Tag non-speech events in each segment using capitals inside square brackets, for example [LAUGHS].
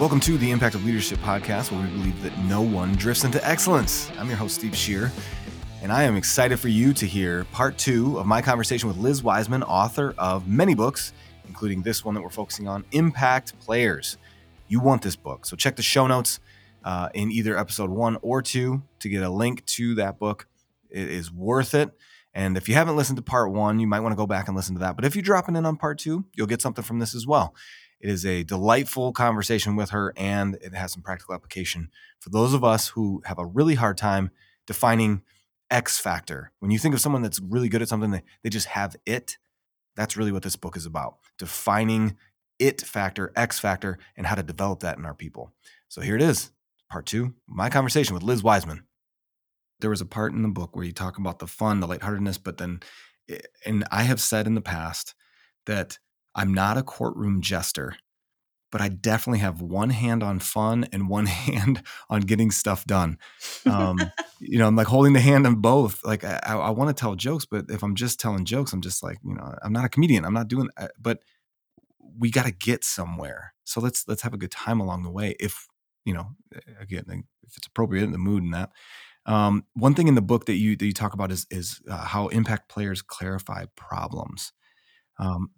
Welcome to the Impact of Leadership podcast, where we believe that no one drifts into excellence. I'm your host, Steve Shear, and I am excited for you to hear part two of my conversation with Liz Wiseman, author of many books, including this one that we're focusing on Impact Players. You want this book, so check the show notes uh, in either episode one or two to get a link to that book. It is worth it. And if you haven't listened to part one, you might want to go back and listen to that. But if you're dropping in on part two, you'll get something from this as well. It is a delightful conversation with her, and it has some practical application for those of us who have a really hard time defining X factor. When you think of someone that's really good at something, they, they just have it. That's really what this book is about defining it factor, X factor, and how to develop that in our people. So here it is, part two, my conversation with Liz Wiseman. There was a part in the book where you talk about the fun, the lightheartedness, but then, eh, and I have said in the past that I'm not a courtroom jester, but I definitely have one hand on fun and one [LAUGHS] hand on getting stuff done. Um, [LAUGHS] you know, I'm like holding the hand on both. Like I, I want to tell jokes, but if I'm just telling jokes, I'm just like, you know, I'm not a comedian. I'm not doing. Uh, but we got to get somewhere. So let's let's have a good time along the way. If you know, again, if it's appropriate in the mood and that. Um, one thing in the book that you that you talk about is is uh, how impact players clarify problems. Um,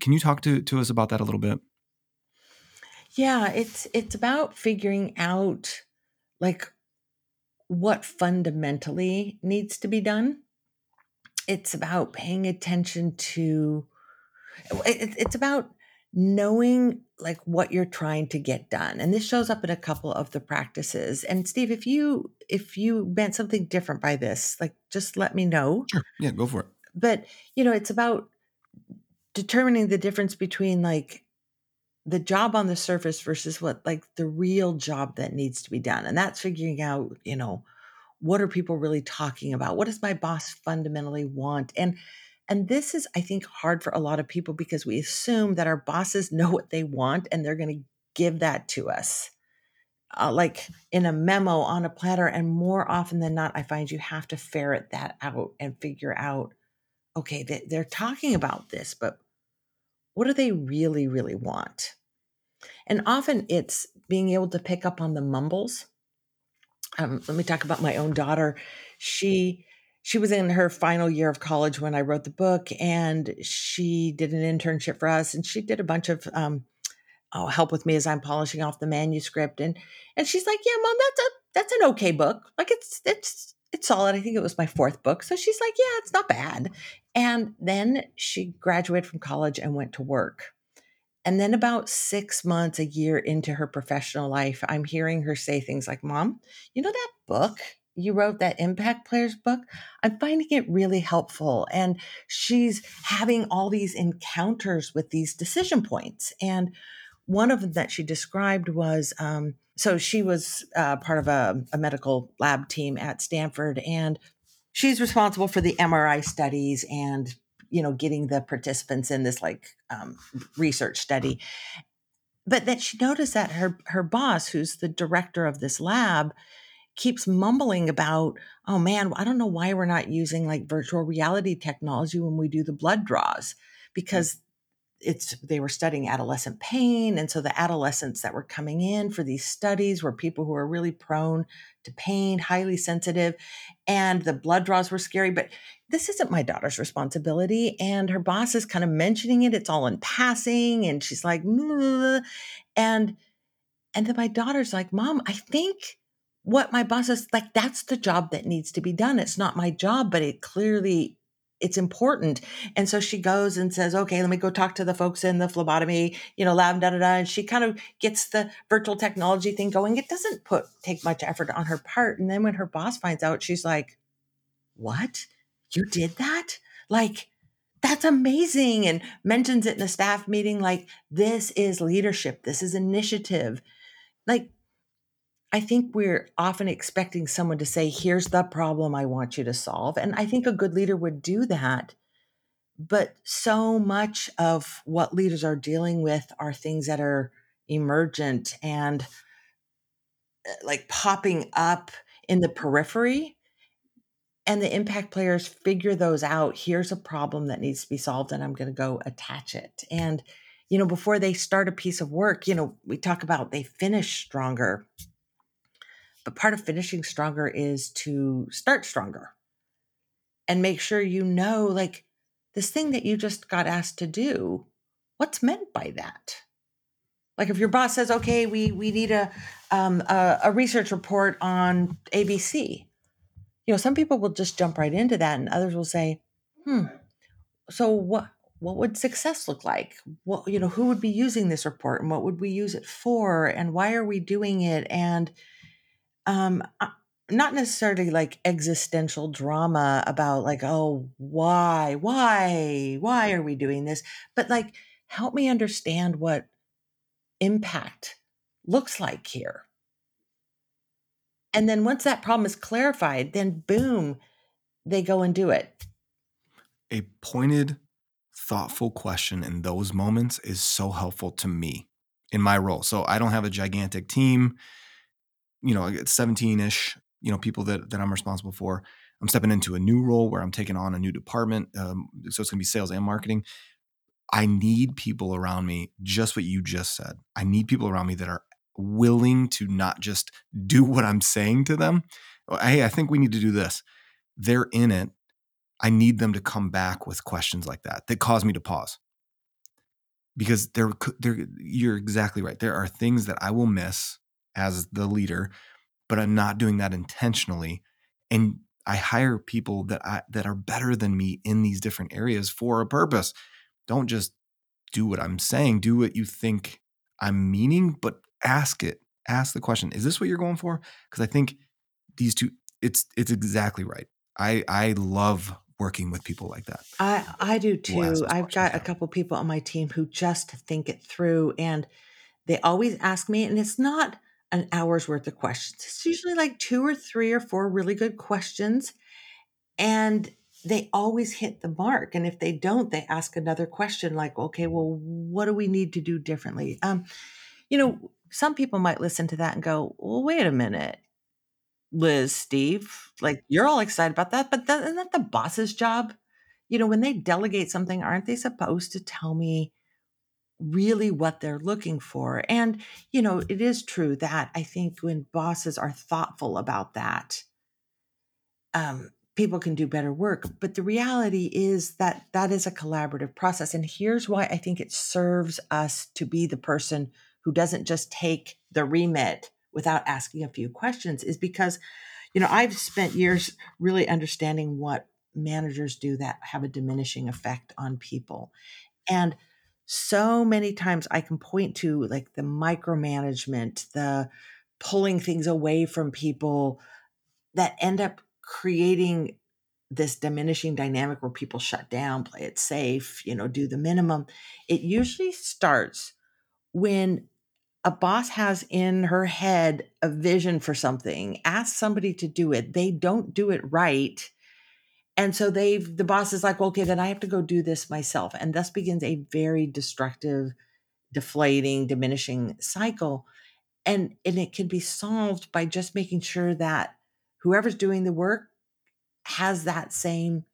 can you talk to to us about that a little bit? Yeah, it's it's about figuring out like what fundamentally needs to be done. It's about paying attention to it, it's about knowing like what you're trying to get done and this shows up in a couple of the practices and steve if you if you meant something different by this like just let me know sure yeah go for it but you know it's about determining the difference between like the job on the surface versus what like the real job that needs to be done and that's figuring out you know what are people really talking about? What does my boss fundamentally want? And and this is i think hard for a lot of people because we assume that our bosses [LAUGHS] know what they want and they're going to give that to us uh, like in a memo on a platter and more often than not i find you have to ferret that out and figure out okay they're talking about this but what do they really, really want? And often it's being able to pick up on the mumbles. Um, let me talk about my own daughter. She she was in her final year of college when I wrote the book, and she did an internship for us, and she did a bunch of um, oh, help with me as I'm polishing off the manuscript, and and she's like, "Yeah, mom, that's a that's an okay book. Like it's it's it's solid. I think it was my fourth book. So she's like, yeah, it's not bad. And then she graduated from college and went to work. And then about six months, a year into her professional life, I'm hearing her say things like, Mom, you know that book you wrote, that Impact Players book? I'm finding it really helpful. And she's having all these encounters with these decision points. And one of them that she described was um, so she was uh, part of a, a medical lab team at Stanford, and she's responsible for the MRI studies and you know getting the participants in this like um, research study. But then she noticed that her her boss, who's the director of this lab, keeps mumbling about, oh man, I don't know why we're not using like virtual reality technology when we do the blood draws because it's they were studying adolescent pain and so the adolescents that were coming in for these studies were people who were really prone to pain highly sensitive and the blood draws were scary but this isn't my daughter's responsibility and her boss is kind of mentioning it it's all in passing and she's like and and then my daughter's like mom i think what my boss is like that's the job that needs to be done it's not my job but it clearly it's important. And so she goes and says, okay, let me go talk to the folks in the phlebotomy, you know, lab, da, da, da. And she kind of gets the virtual technology thing going. It doesn't put, take much effort on her part. And then when her boss finds out, she's like, what? You did that? Like, that's amazing. And mentions it in a staff meeting. Like, this is leadership. This is initiative. Like, I think we're often expecting someone to say, here's the problem I want you to solve. And I think a good leader would do that. But so much of what leaders are dealing with are things that are emergent and uh, like popping up in the periphery. And the impact players figure those out. Here's a problem that needs to be solved, and I'm going to go attach it. And you know, before they start a piece of work, you know, we talk about they finish stronger. But part of finishing stronger is to start stronger and make sure you know, like, this thing that you just got asked to do, what's meant by that? Like if your boss says, "Okay, we we need a um, a, a research report on ABC," you know, some people will just jump right into that, and others will say, "Hmm, so what what would success look like? What you know, who would be using this report, and what would we use it for, and why are we doing it?" And um, uh, not necessarily like existential drama about like, "Oh, why, why, why are we doing this?" But like, help me understand what impact looks like here. And then once that problem is clarified, then boom, they go and do it. A pointed, thoughtful question in those moments is so helpful to me in my role. So I don't have a gigantic team, you know, 17 ish, you know, people that, that I'm responsible for. I'm stepping into a new role where I'm taking on a new department. Um, so it's going to be sales and marketing. I need people around me, just what you just said. I need people around me that are willing to not just [LAUGHS] do what I'm saying to them. Hey, I think we need to do this. They're in it. I need them to come back with questions like that that cause me to pause. Because there, there, you're exactly right. There are things that I will miss as the leader, but I'm not doing that intentionally. And I hire people that I that are better than me in these different areas for a purpose don't just do what I'm saying, do what you think I'm meaning, but ask it. Ask the question, is this what you're going for? Because I think these two, it's it's exactly right. I I love working with people like that. I I do too. I've got a couple people on my team who just think it through and they always ask me and it's not an hour's worth of questions. It's usually like two or three or four really good questions and they always hit the mark and if they don't they ask another question like okay well what do we need to do differently um you know some people might listen to that and go well wait a minute liz steve like you're all excited about that but isn't that the boss's job you know when they delegate something aren't they supposed to tell me really what they're looking for and you know it is true that i think when bosses are thoughtful about that um people can do better work. But the reality is that that is a collaborative process. And here's why I think it serves us to be the person who doesn't just take the remit without asking a few questions is because, you know, I've spent years really understanding what managers do that have a diminishing effect on people. And so many times I can point to like the micromanagement, the pulling things away from people that end up creating this diminishing dynamic where people shut down, play it safe, you know, do the minimum, it usually starts when a boss has in her head a vision for something, asks somebody to do it, they don't do it right. And so they've, the boss is like, well, okay, then I have to go do this myself. And thus begins a very destructive, deflating, diminishing cycle. And, and it can be solved by just making sure that whoever's doing the work has that same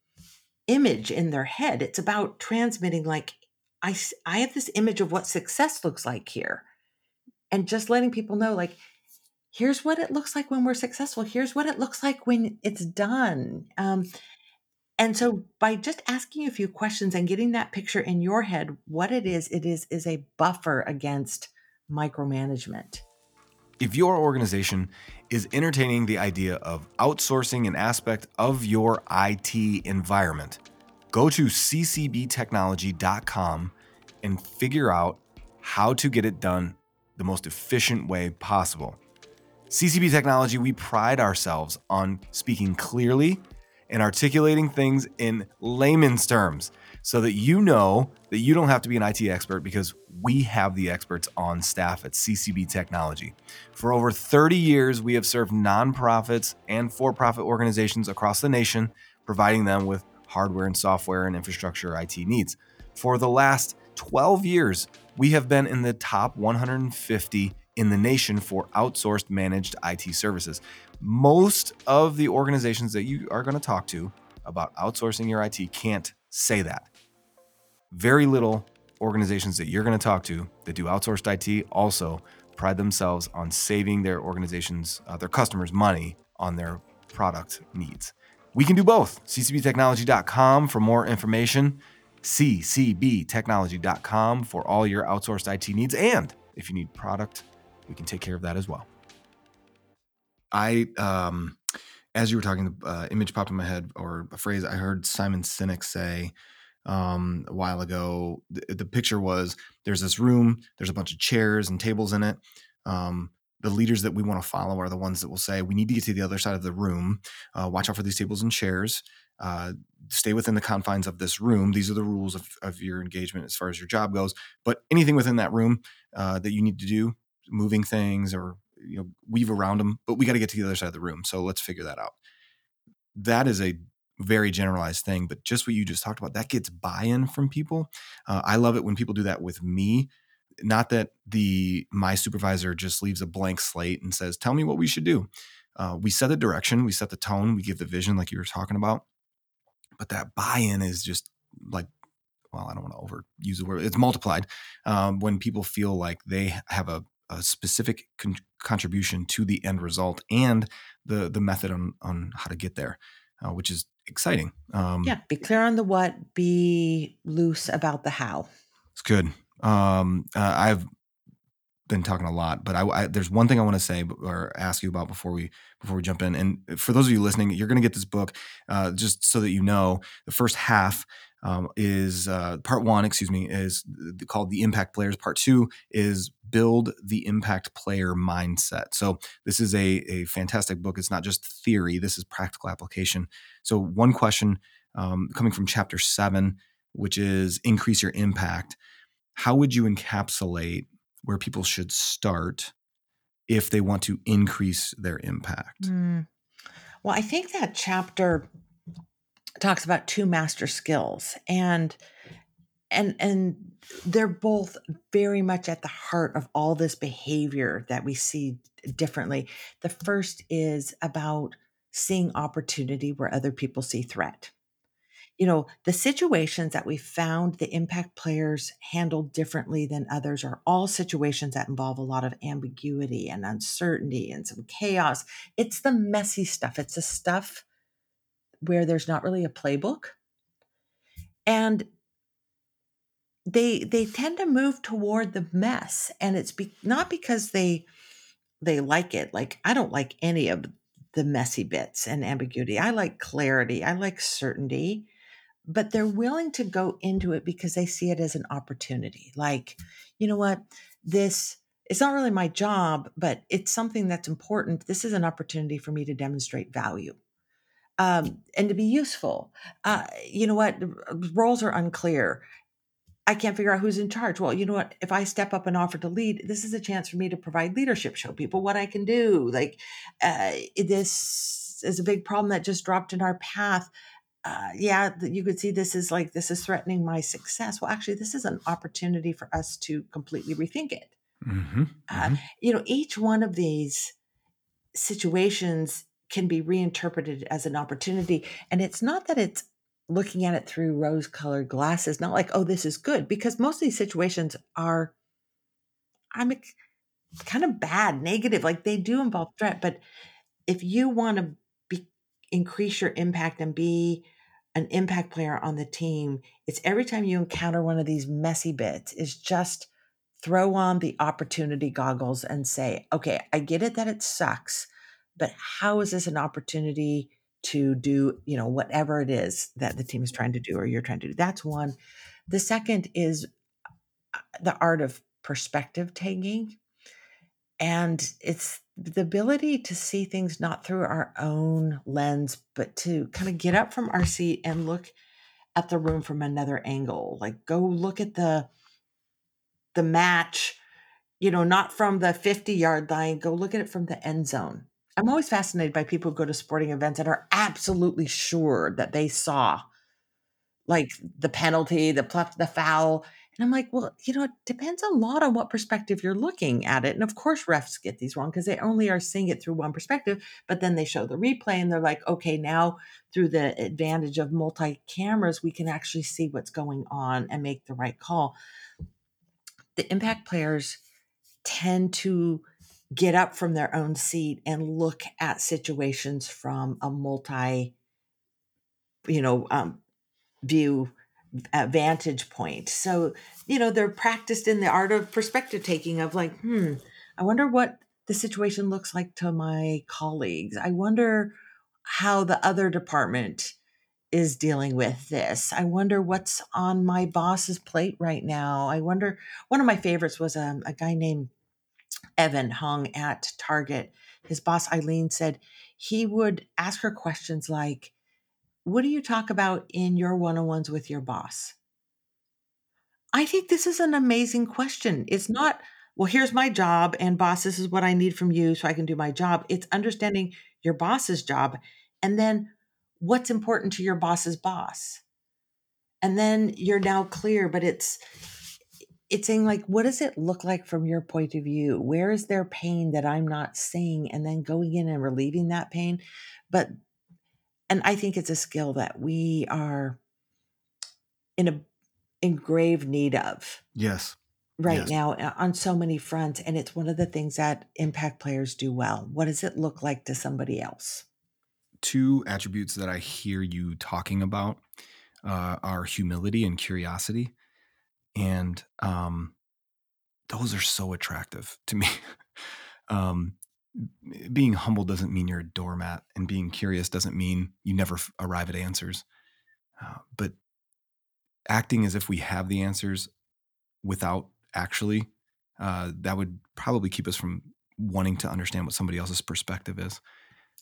image in their head. It's about transmitting, like, I, I have this image of what success looks like here. And just letting people know, like, here's what it looks like when we're successful. Here's what it looks like when it's done. Um, and so by just asking a few questions and getting that picture in your head, what it is, it is is a buffer against micromanagement. If your organization is entertaining the idea of outsourcing an aspect of your IT environment, go to ccbtechnology.com and figure out how to get it done the most efficient way possible. CCB Technology, we pride ourselves on speaking clearly and articulating things in layman's terms so that you know that you don't have to be an IT expert because we have the experts on staff at CCB Technology. For over 30 years, we have served nonprofits and for profit organizations across the nation, providing them with hardware and software and infrastructure IT needs. For the last 12 years, we have been in the top 150 in the nation for outsourced managed IT services. Most of the organizations that you are going to talk to about outsourcing your IT can't say that. Very little organizations that you're going to talk to that do outsourced IT also pride themselves on saving their organizations, uh, their customers, money on their product needs. We can do both. ccbtechnology.com for more information. ccbtechnology.com for all your outsourced IT needs. And if you need product, we can take care of that as well. I, um, as you were talking, the uh, image popped in my head, or a phrase I heard Simon Sinek say um, a while ago. The, the, picture was there's this room, there's a bunch of chairs and tables in it. Um, the leaders that we want to follow are the ones that will say, we need to get to the other side of the room. Uh, watch out for these tables and chairs. Uh, stay within the confines of this room. These are the rules of, of your engagement as far as your job goes. But anything within that room uh, that you need to do, moving things or you know weave around them, but we got to get to the other side of the room. So let's figure that out. That is a very generalized thing, but just what you just talked about, that gets buy-in from people. Uh, I love it when people do that with me. Not that the my supervisor just leaves a blank slate and says, "Tell me what we should do." Uh, we set the direction, we set the tone, we give the vision, like you were talking about. But that buy-in is just like well, I don't want to overuse the word. It's multiplied um, when people feel like they have a, a specific con- contribution to the end result and the the method on on how to get there, uh, which is exciting. Um, yeah, be clear on the what, be loose about the how. It's good. Um, uh, I've been talking a lot, but I, I, there's one thing I want to say or ask you about before we before we jump in. And for those of you listening, you're going to get this book uh, just so that you know. The first half um, is uh, part one, excuse me, is called the Impact Players. Part two is build the impact player mindset. So this is a a fantastic book. It's not just theory. This is practical application. So one question um, coming from chapter seven, which is increase your impact. How would you encapsulate where people should start if they want to increase their impact? Mm. Well, I think that chapter talks about two master skills and and and they're both very much at the heart of all this behavior that we see differently. The first is about seeing opportunity where other people see threat you know, the situations that we found the impact players handled differently than others are all situations that involve a lot of ambiguity and uncertainty and some chaos. It's the messy stuff. It's the stuff where there's not really a playbook. And they they tend to move toward the mess and it's be, not because they they like it. Like I don't like any of the messy bits and ambiguity. I like clarity. I like certainty but they're willing to go into it because they see it as an opportunity. Like, you know what? This it's not really my job, but it's something that's important. This is an opportunity for me to demonstrate value um, and to be useful. Uh, you know what? Roles are unclear. I can't figure out who's in charge. Well, you know what? If I step up and offer to lead, this is a chance for me to provide leadership, show people what I can do. Like, uh, this is a big problem that just dropped in our path uh, yeah, you could see this is like this is threatening my success. Well, actually, this is an opportunity for us to completely rethink it. Mm-hmm, uh, mm-hmm. You know, each one of these situations can be reinterpreted as an opportunity, and it's not that it's looking at it through rose-colored glasses. Not like, oh, this is good, because most of these situations are, I'm kind of bad, negative. Like they do involve threat, but if you want to be, increase your impact and be an impact player on the team, it's every time you encounter one of these messy bits, is just throw on the opportunity goggles and say, okay, I get it that it sucks, but how is this an opportunity to do, you know, whatever it is that the team is trying to do or you're trying to do? That's one. The second is uh, the art of perspective taking. And it's the ability to see things not through our own lens, but to kind of get up from our seat and look at the room from another angle. Like go look at the the match, you know, not from the 50 yard line, go look at it from the end zone. I'm always fascinated by people who go to sporting events and are absolutely sure that they saw like the penalty, the the foul, And I'm like, well, you know, it depends a lot on what perspective you're looking at it. And of course, refs get these wrong because they only are seeing it through one perspective. But then they show the replay and they're like, okay, now through the advantage of multi cameras, we can actually see what's going on and make the right call. The impact players tend to get up from their own seat and look at situations from a multi you know um, view uh, vantage point. So you know they're practiced in the art of perspective taking of like hmm i wonder what the situation looks like to my colleagues. I wonder how the other department is dealing with this. I wonder what's on my boss's plate right now. I wonder one of my favorites was um, a guy named Evan hung at Target, his boss Eileen said he would ask her questions like, What do you talk about in your one on ones with your boss? I think this is an amazing question. It's not, well, here's my job, and boss, this is what I need from you so I can do my job. It's understanding your boss's job and then what's important to your boss's boss. And then you're now clear, but it's it's saying like what does it look like from your point of view? Where is there pain that i'm not seeing? And then going in and relieving that pain. But and i think it's a skill that we are in a in grave need of yes. right yes. now uh, on so many fronts and it's one of the things that impact players do well. What does it look like to somebody else? Two attributes that i hear you talking about uh, are humility and curiosity and um, those are so attractive to me. [LAUGHS] um, being humble doesn't mean you're a doormat, and being curious doesn't mean you never f- arrive at answers. Uh, but acting as if we have the answers without actually, uh, that would probably keep us from wanting to understand what somebody else's perspective is.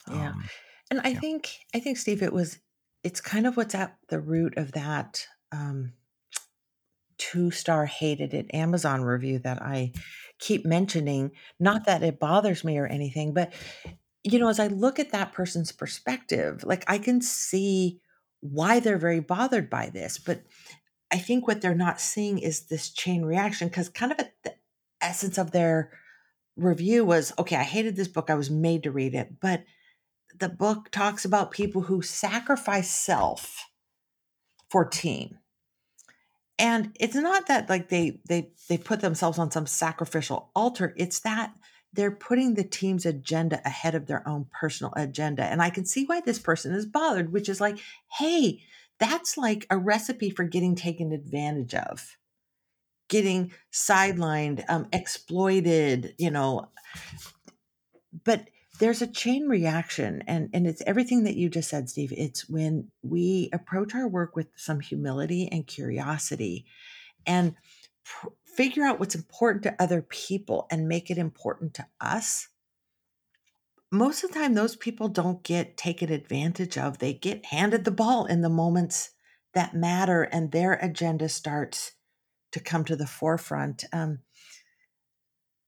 Yeah. Um, and I yeah. think, I think, Steve, it was, it's kind of what's at the root of that um, two star hated it Amazon review that I keep mentioning. Not that it bothers me or anything, but you know, as I look at that person's perspective, like I can see why they're very bothered by this. But I think what they're not seeing is this chain reaction because kind of at the essence of their review was okay, I hated this book. I was made to read it. But the book talks about people who sacrifice self for team and it's not that like they they they put themselves on some sacrificial altar it's that they're putting the team's agenda ahead of their own personal agenda and i can see why this person is bothered which is like hey that's like a recipe for getting taken advantage of getting sidelined um, exploited you know. But there's a chain reaction and and it's everything that you just said steve. It's when we approach our work with some humility and curiosity and pr- figure out what's important to other people and make it important to us most of the time those people don't get taken advantage of. They get handed the ball in the moments that matter and their agenda starts to come to the forefront. Um,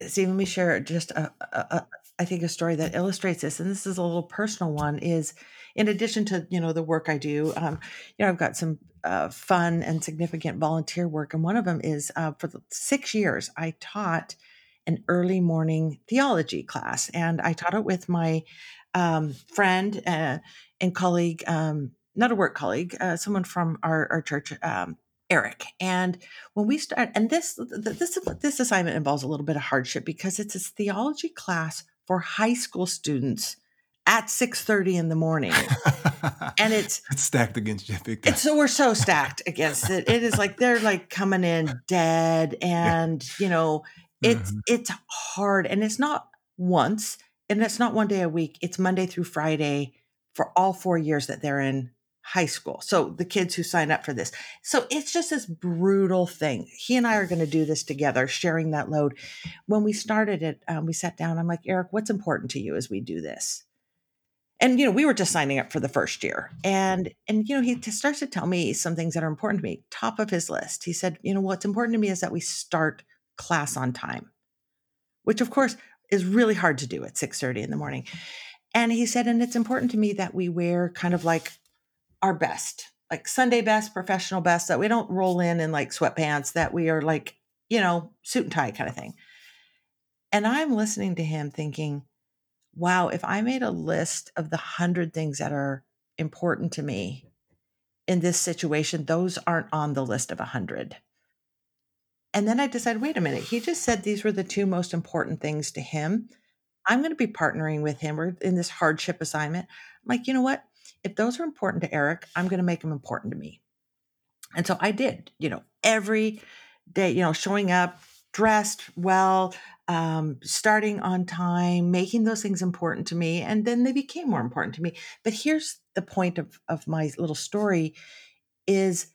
see let me share just a, a, I think a story that illustrates this, and this is a little personal one, is in addition to you know the work I do, um, you know I've got some uh, fun and significant volunteer work, and one of them is uh, for six years I taught an early morning theology class, and I taught it with my um, friend uh, and colleague, um, not a work colleague, uh, someone from our, our church, um, Eric. And when we start, and this this this assignment involves a little bit of hardship because it's a theology class for high school students at 6:30 in the morning. and it's [LAUGHS] it's stacked against you. It's so we're so stacked against it. It is like they're like coming in dead and yeah. you know, it's mm-hmm. it's hard and it's not once and it's not one day a week. It's Monday through Friday for all 4 years that they're in high school. So the kids who sign up for this. So it's just this brutal thing. He and I are going to do this together, sharing that load. When we started it, um, we sat down. I'm like, Eric, what's important to you as we do this? And you know, we were just signing up for the first year, and and you know, he starts to tell me some things that are important to me. Top of his list, he said, you know, what's important to me is that we start class on time, which of course is really hard to do at 6:30 in the morning. And he said, and it's important to me that we wear kind of like our best. like Sunday best, professional best, that we don't roll in in like sweatpants, that we are like, you know, suit and tie kind of thing. And I'm listening to him thinking, wow, if I made a list of the hundred things that are important to me in this situation, those aren't on the list of a hundred. And then I decided, wait a minute, he just said these were the two most important things to him. I'm going to be partnering with him or in this hardship assignment. I'm like, you know what? If those are important to Eric, I'm going to make them important to me. And so I did, you know, every day, you know, showing up, dressed well, um, starting on time, making those things important to me. And then they became more important to me. But here's the point of, of my little story is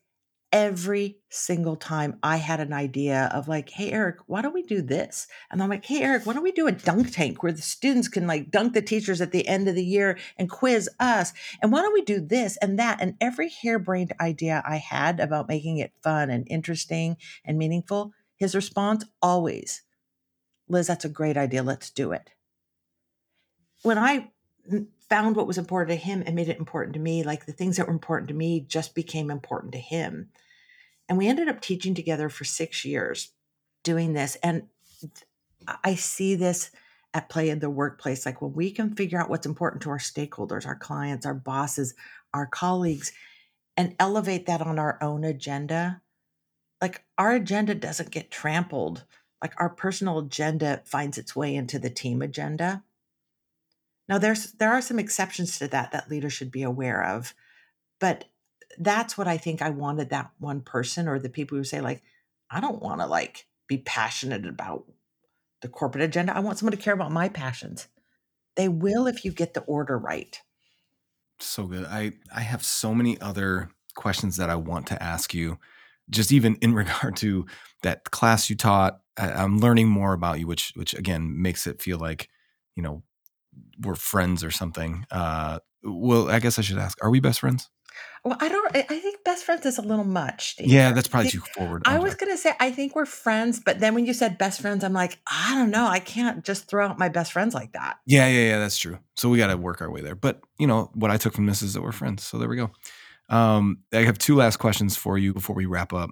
every single time I had an idea of like, hey, Eric, why don't we do this? And I'm like, hey, Eric, why don't we do a dunk tank where the students can like dunk the teachers at the end of the year and quiz us? And why don't we do this and that? And every harebrained idea I had about making it fun and interesting and meaningful, his response always, Liz, that's a great idea. Let's do it. When I found what was important to him and made it important to me, like the things that were important to me just became important to him. And we ended up teaching together for six years doing this. And I see this at play in the workplace. Like when we can figure out what's important to our stakeholders, our clients, our bosses, our colleagues, and elevate that on our own agenda, like our agenda doesn't get trampled. Like our personal agenda finds its way into the team agenda. Now there's there are some exceptions to that that leaders should be aware of. But that's what I think I wanted that one person or the people who say like I don't want to like be passionate about the corporate agenda. I want someone to care about my passions. They will if you get the order right. So good. I I have so many other questions that I want to ask you just even in [LAUGHS] regard to that class you taught I, am learning more about you which which again makes it feel like you know we're friends or something uh well i guess i should ask are we best friends well, I don't. I think best friends is a little much. Yeah, that's probably too forward. I was gonna say I think we're friends, but then when you said best friends, I'm like, I don't know. I can't just throw out my best friends like that. Yeah, yeah, yeah. That's true. So we got to work our way there. But you know what I took from this is that we're friends. So there we go. Um, I have two last questions for you before we wrap up,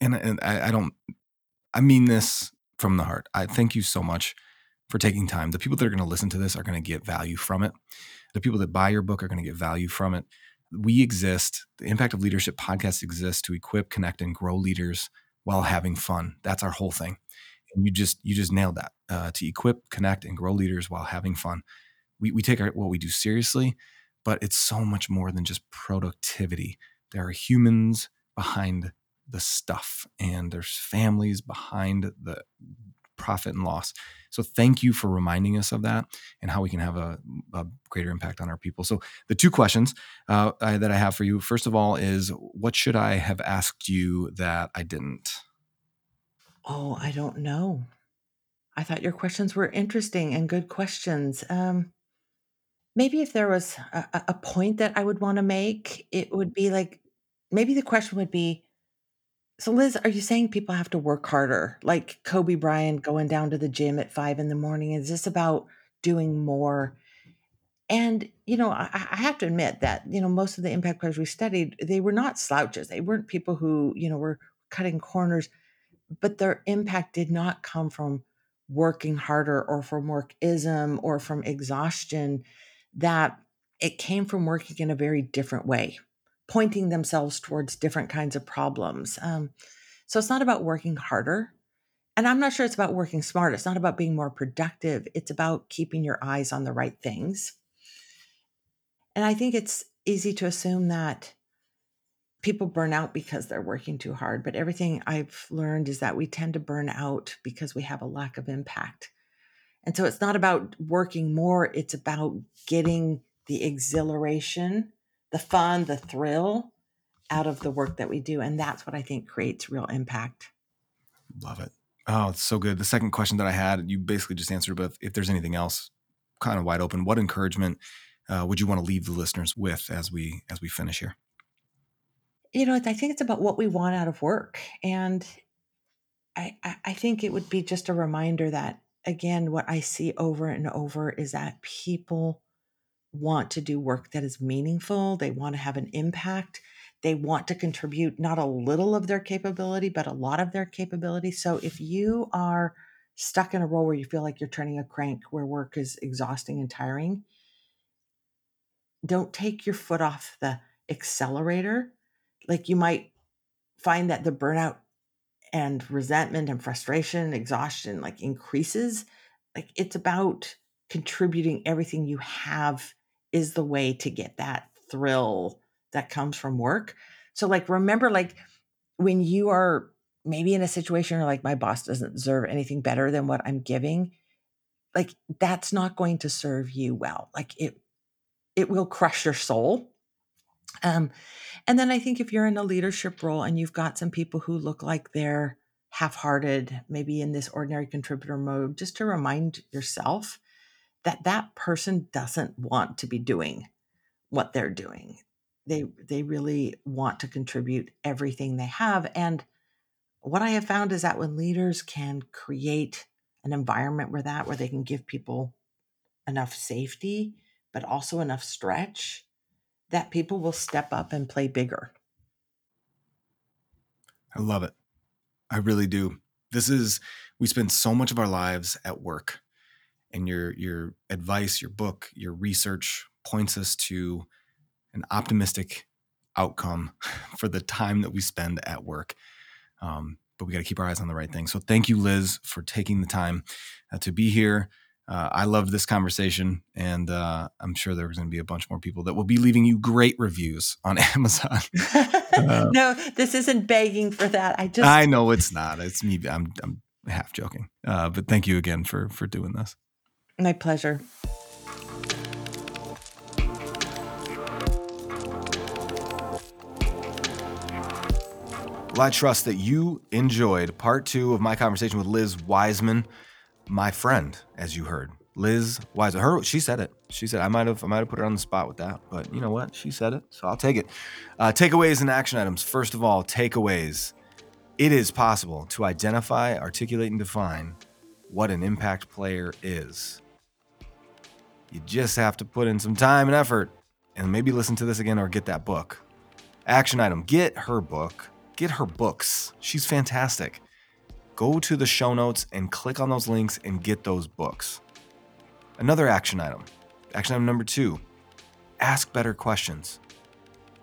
and and I, I don't. I mean this from the heart. I thank you so much for taking time. The people that are going to listen to this are going to get value from it. The people that buy your book are going to get value from it we exist, the Impact of Leadership podcast exists to equip, connect, and grow leaders while having fun. That's our whole thing. And you just you just nailed that. Uh, to equip, connect, and grow leaders while having fun. We we take our, what we do seriously, but it's so much more than just productivity. There are humans behind the stuff, and there's families behind the profit and loss. So thank you for reminding us of that and how we can have a, a greater impact on our people. So the two questions uh, I, that I have for you, first of all, is what should I have asked you that I didn't? Oh, I don't know. I thought your questions were interesting and good questions. Um, maybe if there was a, a point that I would want to make, it would be like maybe the question would be so, Liz, are you saying people have to work harder, like Kobe Bryant going down to the gym at five in the morning? Is this about doing more? And, you know, I, I have to admit that, you know, most of the impact players we studied, they were not slouches. They weren't people who, you know, were cutting corners, but their impact did not come from working harder or from workism or from exhaustion, that it came from working in a very different way pointing themselves towards different kinds of problems. Um, so it's not about working harder. And I'm not sure it's about working smart. It's not about being more productive. It's about keeping your eyes on the right things. And I think it's easy to assume that people burn out because they're working too hard. But everything I've learned is that we tend to burn out because we have a lack of impact. And so it's not about working more, it's about getting the exhilaration the fun, the thrill out of the work that we do. And that's what I think creates real impact. Love it. Oh, it's so good. The second question that I had, you basically just answered, but if there's anything else, kind of wide open, what encouragement uh, would you want to leave the listeners with as we as we finish here? You know, I think it's about what we want out of work, and I I think it would be just a reminder that again, what I see over and over is that people want to do work that is meaningful, they want to have an impact, they want to contribute not a little of their capability, but a lot of their capability. So if you are stuck in a role where you feel like you're turning a crank, where work is exhausting and tiring, don't take your foot off the accelerator. Like you might find that the burnout and resentment and frustration, exhaustion like increases. Like it's about contributing everything you have is the way to get that thrill that comes from work. So like remember like when you are maybe in a situation where like my boss doesn't deserve anything better than what I'm giving, like that's not going to serve you well. Like it it will crush your soul. Um and then I think if you're in a leadership role and you've got some people who look like they're half-hearted, maybe in this ordinary contributor mode, just to remind yourself that that person doesn't want to be doing what they're doing. They they really want to contribute everything they have and what i have found is that when leaders can create an environment where that where they can give people enough safety but also enough stretch that people will step up and play bigger. I love it. I really do. This is we spend so much of our lives at work and your your advice your book your research points us to an optimistic outcome [LAUGHS] for the time that we spend at work. Um, but we got to keep our eyes on the right thing. So thank you, Liz, for taking the time uh, to be here. Uh, I loved this conversation, and uh, I'm sure there's going to be a bunch more people that will be leaving you great reviews on [LAUGHS] Amazon. Uh, [LAUGHS] no, this isn't begging for that. I just I know it's not. It's me. I'm I'm half joking. Uh, but thank you again for for doing this. My pleasure. Well, I trust that you enjoyed part two of my conversation with Liz Wiseman, my friend, as you heard. Liz Wiseman, her, she said it. She said I might have, I might have put her on the spot with that, but you know what? She said it, so I'll take it. Uh, takeaways and action items. First of all, takeaways. It is possible to identify, articulate, and define what an impact player is. You just have to put in some time and effort, and maybe listen to this again or get that book. Action item: Get her book get her books. She's fantastic. Go to the show notes and click on those links and get those books. Another action item. Action item number two ask better questions.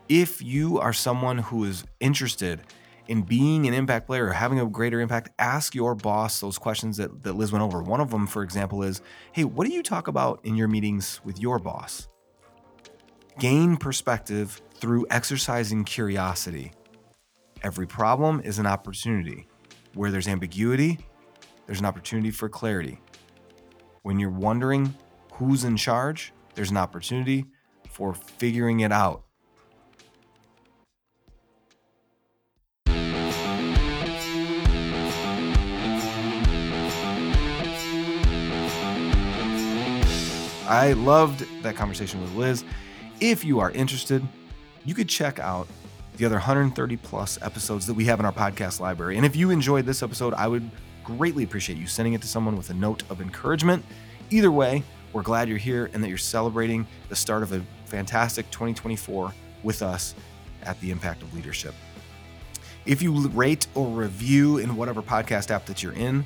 If you are someone who is interested in being an impact player or having a greater impact, ask your boss those questions that, that Liz went over. One of them, for example, is Hey, what do you talk about in your meetings with your boss? Gain perspective through exercising curiosity. Every problem is an opportunity. Where there's ambiguity, there's an opportunity for clarity. When you're wondering who's in charge, there's an opportunity for figuring it out. I loved that conversation with Liz. If you are interested, you could check out the other 130 plus episodes that we have in our podcast library. And if you enjoyed this episode, I would greatly appreciate you sending it to someone with a note of encouragement. Either way, we're glad you're here and that you're celebrating the start of a fantastic 2024 with us at the Impact of Leadership. If you rate or review in whatever podcast app that you're in,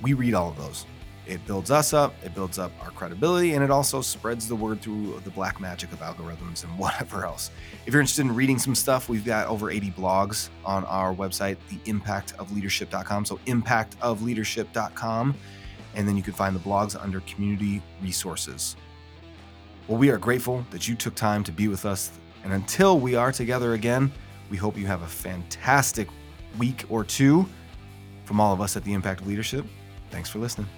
we read all of those. It builds us up, it builds up our credibility, and it also spreads the word through the black magic of algorithms and [LAUGHS] whatever else. If you're interested in reading some stuff, we've got over 80 blogs on our website, theimpactofleadership.com. So, impactofleadership.com. And then you can find the blogs under community resources. Well, we are grateful that you took time to be with us. And until we are together again, we hope you have a fantastic week or two. From all of us at the Impact of Leadership, thanks for listening.